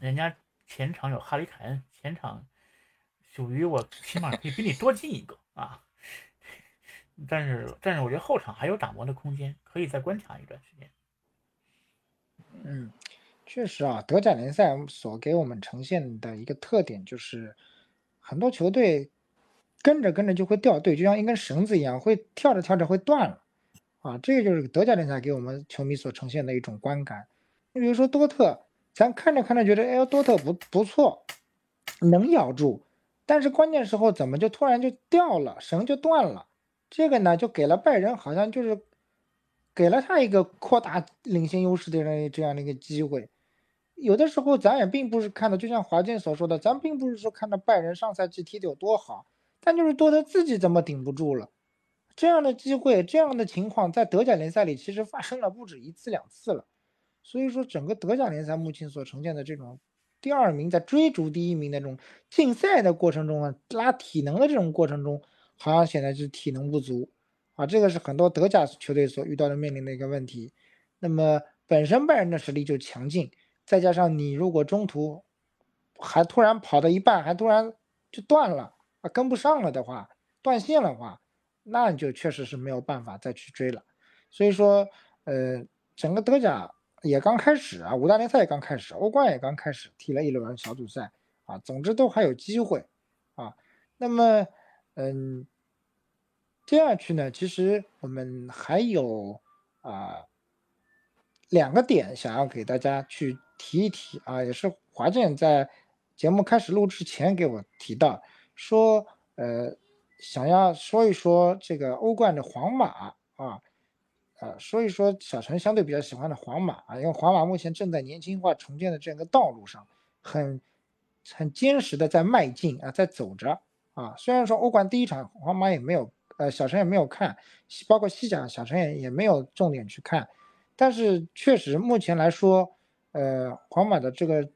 人家前场有哈里凯恩，前场属于我起码可以比你多进一个啊。但是但是我觉得后场还有打磨的空间，可以再观察一段时间。嗯。确实啊，德甲联赛所给我们呈现的一个特点就是，很多球队跟着跟着就会掉队，就像一根绳子一样，会跳着跳着会断了，啊，这个就是德甲联赛给我们球迷所呈现的一种观感。你比如说多特，咱看着看着觉得，哎呦，多特不不错，能咬住，但是关键时候怎么就突然就掉了，绳就断了？这个呢，就给了拜仁，好像就是给了他一个扩大领先优势的这这样的一个机会。有的时候咱也并不是看到，就像华健所说的，咱并不是说看到拜仁上赛季踢得有多好，但就是多特自己怎么顶不住了。这样的机会，这样的情况在德甲联赛里其实发生了不止一次两次了。所以说，整个德甲联赛目前所呈现的这种第二名在追逐第一名的这种竞赛的过程中啊，拉体能的这种过程中，好像显得是体能不足啊。这个是很多德甲球队所遇到的面临的一个问题。那么本身拜仁的实力就强劲。再加上你如果中途还突然跑到一半，还突然就断了啊，跟不上了的话，断线的话，那你就确实是没有办法再去追了。所以说，呃，整个德甲也刚开始啊，五大联赛也刚开始，欧冠也刚开始，踢了一轮小组赛啊，总之都还有机会啊。那么，嗯，接下去呢，其实我们还有啊两个点想要给大家去。提一提啊，也是华健在节目开始录制前给我提到，说呃想要说一说这个欧冠的皇马啊，呃说一说小陈相对比较喜欢的皇马啊，因为皇马目前正在年轻化重建的这样一个道路上，很很坚实的在迈进啊，在走着啊。虽然说欧冠第一场皇马也没有，呃小陈也没有看，包括西甲小陈也也没有重点去看，但是确实目前来说。呃，皇马的这个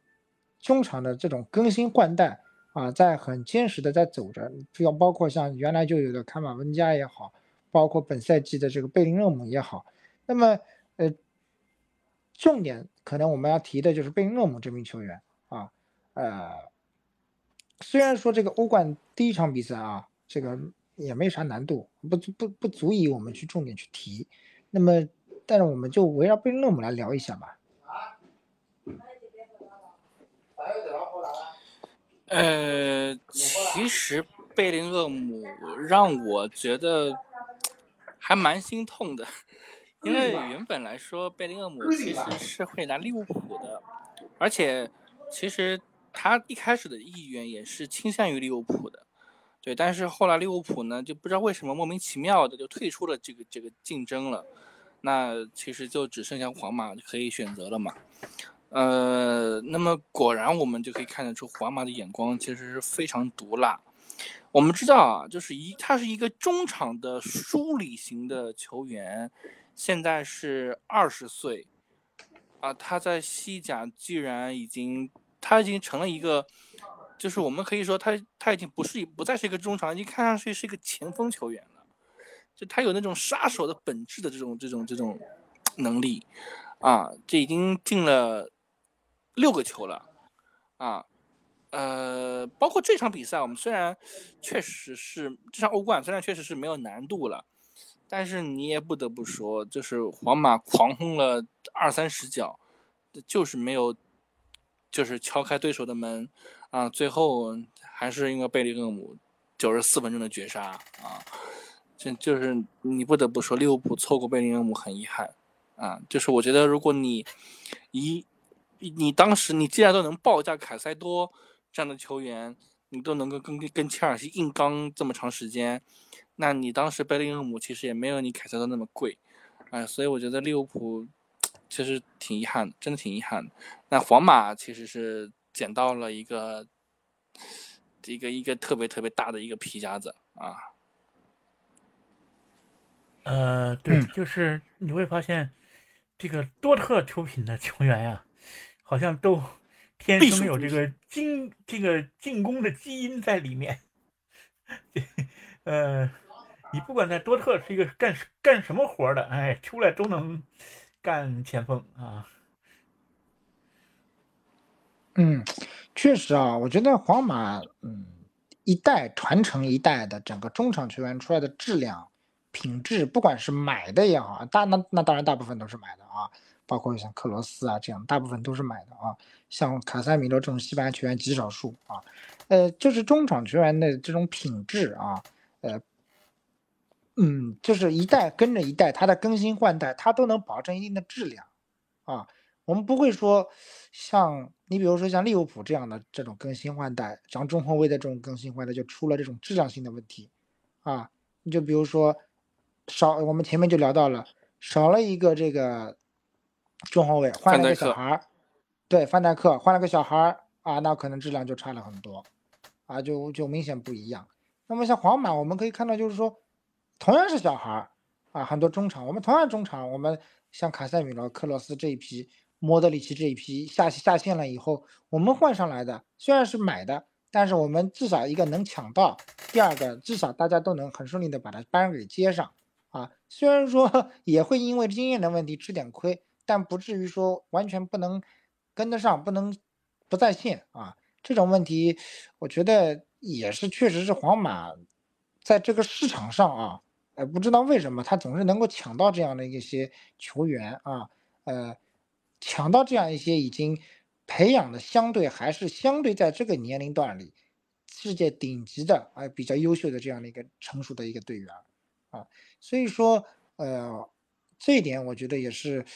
中场的这种更新换代啊，在很坚实的在走着，要包括像原来就有的卡马温加也好，包括本赛季的这个贝林厄姆也好，那么呃，重点可能我们要提的就是贝林厄姆这名球员啊，呃，虽然说这个欧冠第一场比赛啊，这个也没啥难度，不不不足以我们去重点去提，那么但是我们就围绕贝林厄姆来聊一下吧。呃，其实贝林厄姆让我觉得还蛮心痛的，因为原本来说贝林厄姆其实是会来利物浦的，而且其实他一开始的意愿也是倾向于利物浦的，对，但是后来利物浦呢就不知道为什么莫名其妙的就退出了这个这个竞争了，那其实就只剩下皇马可以选择了嘛。呃，那么果然我们就可以看得出，皇马的眼光其实是非常毒辣。我们知道啊，就是一他是一个中场的梳理型的球员，现在是二十岁，啊，他在西甲居然已经他已经成了一个，就是我们可以说他他已经不是不再是一个中场，已经看上去是一个前锋球员了，就他有那种杀手的本质的这种这种这种能力，啊，这已经进了。六个球了，啊，呃，包括这场比赛，我们虽然确实是这场欧冠，虽然确实是没有难度了，但是你也不得不说，就是皇马狂轰了二三十脚，就是没有，就是敲开对手的门，啊，最后还是因为贝利厄姆九十四分钟的绝杀，啊，这就是你不得不说利物浦错过贝利厄姆很遗憾，啊，就是我觉得如果你一你当时你既然都能报价凯塞多这样的球员，你都能够跟跟切尔西硬刚这么长时间，那你当时贝林厄姆其实也没有你凯塞多那么贵，哎，所以我觉得利物浦其实挺遗憾的，真的挺遗憾的。那皇马其实是捡到了一个一个一个特别特别大的一个皮夹子啊。呃，对，就是你会发现这个多特出品的球员呀。好像都 天生有这个进这个进攻的基因在里面。呃，你不管在多特是一个干干什么活的，哎，出来都能干前锋啊。嗯，确实啊，我觉得皇马，嗯，一代传承一代的整个中场球员出来的质量、品质，不管是买的也好，大那那当然大部分都是买的啊。包括像克罗斯啊这样，大部分都是买的啊。像卡塞米罗这种西班牙球员极少数啊。呃，就是中场球员的这种品质啊，呃，嗯，就是一代跟着一代，它的更新换代，它都能保证一定的质量啊。我们不会说像你比如说像利物浦这样的这种更新换代，像中后卫的这种更新换代就出了这种质量性的问题啊。你就比如说少，我们前面就聊到了少了一个这个。中后卫换了个小孩儿，对，范戴克换了个小孩儿啊，那可能质量就差了很多，啊，就就明显不一样。那么像皇马，我们可以看到，就是说，同样是小孩儿啊，很多中场，我们同样中场，我们像卡塞米罗、克罗斯这一批，莫德里奇这一批下下线了以后，我们换上来的虽然是买的，但是我们至少一个能抢到，第二个至少大家都能很顺利的把它班给接上啊。虽然说 也会因为经验的问题吃点亏。但不至于说完全不能跟得上，不能不在线啊！这种问题，我觉得也是确实是皇马在这个市场上啊，呃，不知道为什么他总是能够抢到这样的一些球员啊，呃，抢到这样一些已经培养的相对还是相对在这个年龄段里世界顶级的啊比较优秀的这样的一个成熟的一个队员啊，所以说呃，这一点我觉得也是。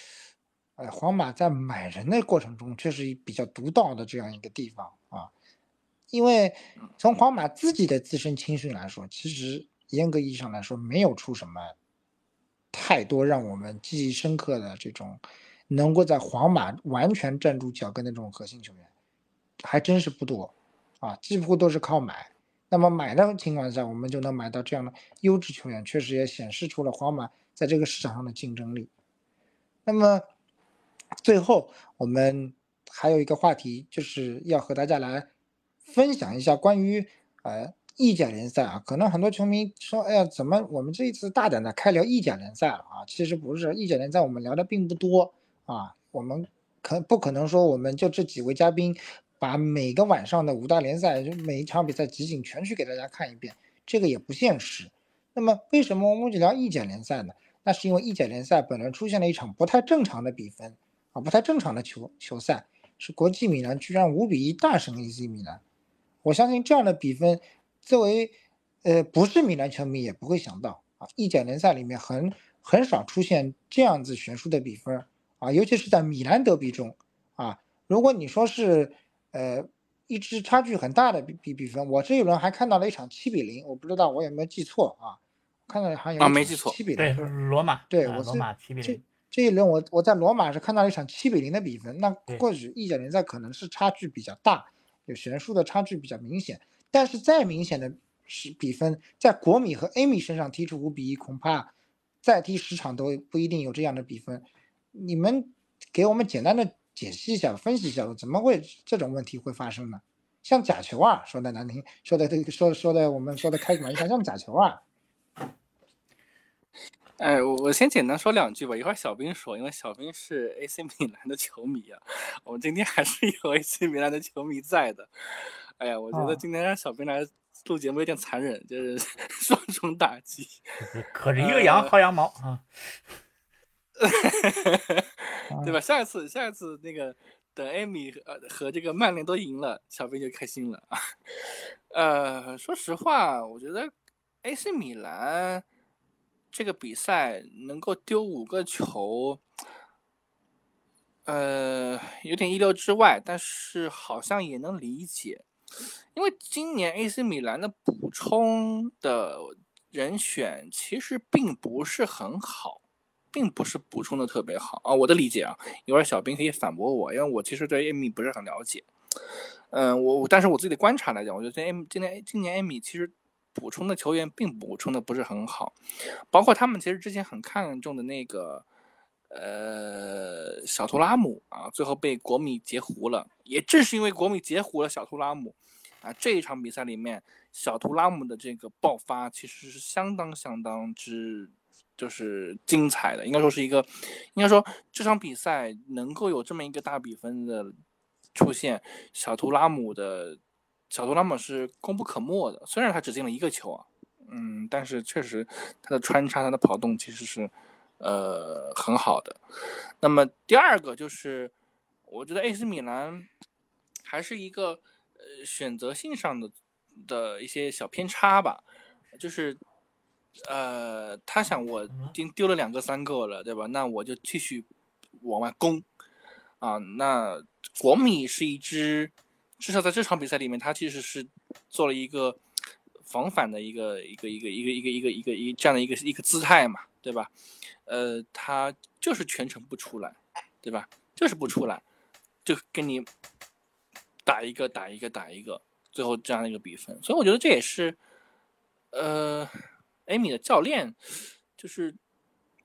呃，皇马在买人的过程中，确实比较独到的这样一个地方啊。因为从皇马自己的自身青训来说，其实严格意义上来说，没有出什么太多让我们记忆深刻的这种能够在皇马完全站住脚跟的这种核心球员，还真是不多啊，几乎都是靠买。那么买的情况下，我们就能买到这样的优质球员，确实也显示出了皇马在这个市场上的竞争力。那么。最后，我们还有一个话题，就是要和大家来分享一下关于呃意甲联赛啊。可能很多球迷说：“哎呀，怎么我们这一次大胆的开聊意甲联赛了啊？”其实不是，意甲联赛我们聊的并不多啊。我们可不可能说我们就这几位嘉宾把每个晚上的五大联赛就每一场比赛集锦全去给大家看一遍？这个也不现实。那么为什么我们只聊意甲联赛呢？那是因为意甲联赛本来出现了一场不太正常的比分。啊，不太正常的球球赛是国际米兰居然五比一大胜 AC 米兰，我相信这样的比分，作为呃不是米兰球迷也不会想到啊，意甲联赛里面很很少出现这样子悬殊的比分啊，尤其是在米兰德比中啊，如果你说是呃一支差距很大的比比比分，我这一轮还看到了一场七比零，我不知道我有没有记错啊，看到好像有啊没记错七比零，对罗马，对我罗马七比零。这一轮我我在罗马是看到一场七比零的比分，那或许意甲联赛可能是差距比较大，有悬殊的差距比较明显。但是再明显的是比分，在国米和 A 米身上踢出五比一，恐怕再踢十场都不一定有这样的比分。你们给我们简单的解析一下，分析一下，怎么会这种问题会发生呢？像假球啊，说的难听，说的这个说说的我们说的开个玩笑，像假球啊。哎，我我先简单说两句吧，一会儿小兵说，因为小兵是 AC 米兰的球迷啊，我们今天还是有 AC 米兰的球迷在的。哎呀，我觉得今天让小兵来录节目有点残忍，就是 双重打击。可是一个羊薅羊毛啊，对吧？下一次，下一次那个等艾米和和这个曼联都赢了，小兵就开心了啊。呃，说实话，我觉得 AC 米兰。这个比赛能够丢五个球，呃，有点意料之外，但是好像也能理解，因为今年 AC 米兰的补充的人选其实并不是很好，并不是补充的特别好啊。我的理解啊，一会儿小兵可以反驳我，因为我其实对 Amy 不是很了解。嗯，我但是我自己的观察来讲，我觉得今年今年今年 Amy 其实补充的球员并补充的不是很好，包括他们其实之前很看重的那个。呃，小图拉姆啊，最后被国米截胡了。也正是因为国米截胡了小图拉姆，啊，这一场比赛里面，小图拉姆的这个爆发其实是相当相当之就是精彩的。应该说是一个，应该说这场比赛能够有这么一个大比分的出现，小图拉姆的小图拉姆是功不可没的。虽然他只进了一个球啊，嗯，但是确实他的穿插、他的跑动其实是。呃，很好的。那么第二个就是，我觉得 AC 米兰还是一个呃选择性上的的一些小偏差吧。就是呃，他想我已经丢了两个三个了，对吧？那我就继续往外攻啊。那国米是一支，至少在这场比赛里面，他其实是做了一个防反的一个一个一个一个一个一个一个一这样的一个一个姿态嘛，对吧？呃，他就是全程不出来，对吧？就是不出来，就跟你打一个打一个打一个，最后这样的一个比分。所以我觉得这也是，呃，艾米的教练就是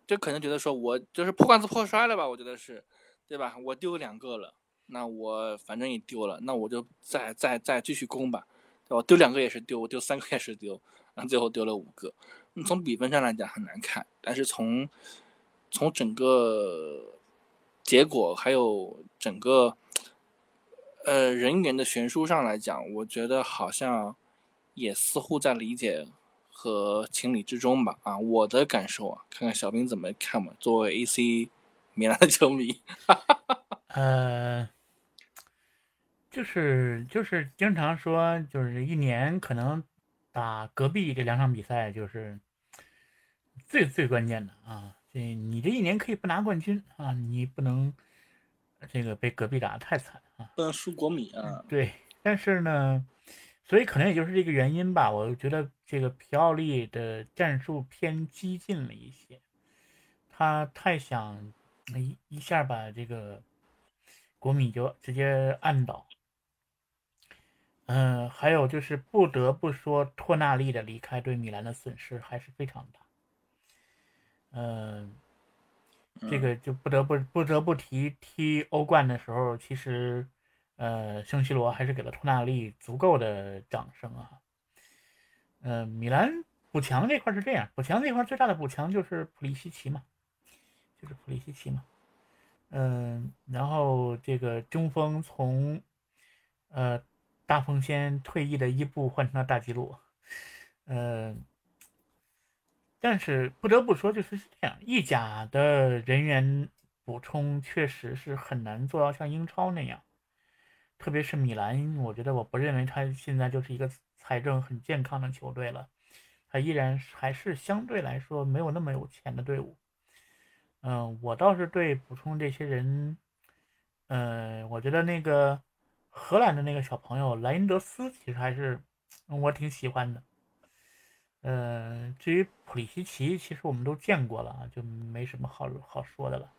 就可能觉得说我就是破罐子破摔了吧？我觉得是，对吧？我丢两个了，那我反正也丢了，那我就再再再继续攻吧，对吧？丢两个也是丢，我丢三个也是丢，然后最后丢了五个。从比分上来讲很难看，但是从从整个结果还有整个呃人员的悬殊上来讲，我觉得好像也似乎在理解和情理之中吧。啊，我的感受啊，看看小兵怎么看嘛。作为 AC 米兰的球迷，哈哈哈呃，就是就是经常说，就是一年可能打隔壁这两场比赛就是。最最关键的啊，这你这一年可以不拿冠军啊，你不能这个被隔壁打的太惨啊，不能输国米啊。对，但是呢，所以可能也就是这个原因吧，我觉得这个皮奥利的战术偏激进了一些，他太想一一下把这个国米就直接按倒。嗯，还有就是不得不说，托纳利的离开对米兰的损失还是非常大。嗯，这个就不得不不得不提踢欧冠的时候，其实，呃，圣西罗还是给了托纳利足够的掌声啊。嗯，米兰补强这块是这样，补强这块最大的补强就是普利西奇嘛，就是普利西奇嘛。嗯，然后这个中锋从，呃，大锋先退役的伊布换成了大吉鲁，嗯。但是不得不说，就是这样，意甲的人员补充确实是很难做到像英超那样，特别是米兰，我觉得我不认为他现在就是一个财政很健康的球队了，他依然还是相对来说没有那么有钱的队伍。嗯，我倒是对补充这些人，嗯，我觉得那个荷兰的那个小朋友莱因德斯其实还是我挺喜欢的。呃，至于普里西奇，其实我们都见过了啊，就没什么好好说的了。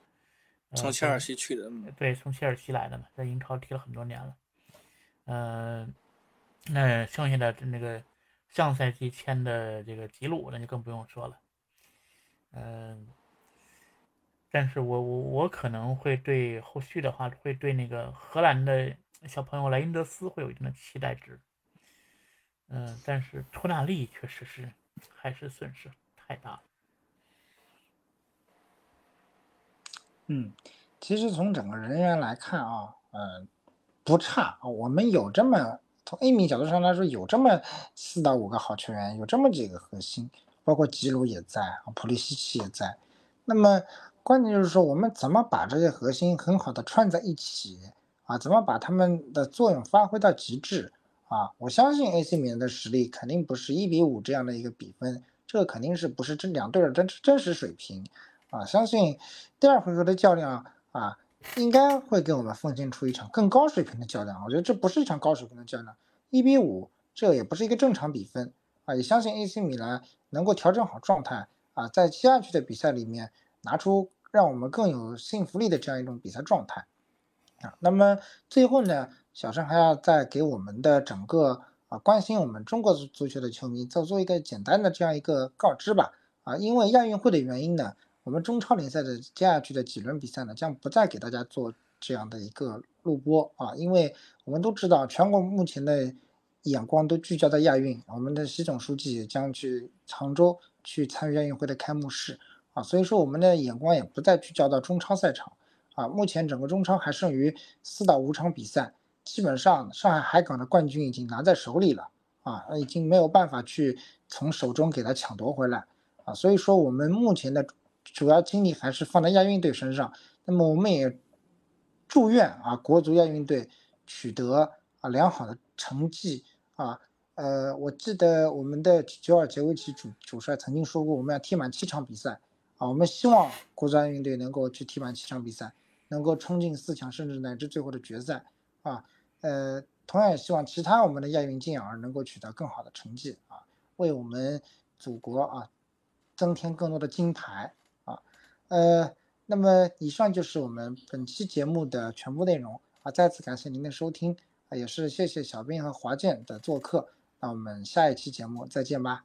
从切尔西去的，对，从切尔西来的嘛，在英超踢了很多年了。嗯，那剩下的那个上赛季签的这个吉鲁，那就更不用说了。嗯，但是我我我可能会对后续的话，会对那个荷兰的小朋友莱因德斯会有一定的期待值。嗯，但是托纳利确实是还是损失太大了。嗯，其实从整个人员来看啊，嗯，不差。我们有这么从 A 米角度上来说，有这么四到五个好球员，有这么几个核心，包括吉鲁也在，普利西奇也在。那么关键就是说，我们怎么把这些核心很好的串在一起啊？怎么把他们的作用发挥到极致？啊，我相信 AC 米兰的实力肯定不是一比五这样的一个比分，这个肯定是不是这两队的真真实水平啊？相信第二回合的较量啊，应该会给我们奉献出一场更高水平的较量。我觉得这不是一场高水平的较量，一比五，这也不是一个正常比分啊！也相信 AC 米兰能够调整好状态啊，在接下去的比赛里面拿出让我们更有信服力的这样一种比赛状态啊。那么最后呢，小陈还要再给我们的整个啊关心我们中国足足球的球迷再做一个简单的这样一个告知吧啊，因为亚运会的原因呢。我们中超联赛的接下去的几轮比赛呢，将不再给大家做这样的一个录播啊，因为我们都知道，全国目前的眼光都聚焦在亚运，我们的习总书记也将去杭州去参与亚运会的开幕式啊，所以说我们的眼光也不再聚焦到中超赛场啊。目前整个中超还剩余四到五场比赛，基本上上海海港的冠军已经拿在手里了啊，已经没有办法去从手中给他抢夺回来啊，所以说我们目前的。主要精力还是放在亚运队身上。那么我们也祝愿啊，国足亚运队取得啊良好的成绩啊。呃，我记得我们的久尔杰维奇主主帅曾经说过，我们要踢满七场比赛啊。我们希望国足亚运队能够去踢满七场比赛，能够冲进四强，甚至乃至最后的决赛啊。呃，同样也希望其他我们的亚运健儿能够取得更好的成绩啊，为我们祖国啊增添更多的金牌啊。呃，那么以上就是我们本期节目的全部内容啊！再次感谢您的收听啊，也是谢谢小兵和华健的做客。那我们下一期节目再见吧，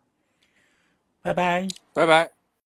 拜拜，拜拜。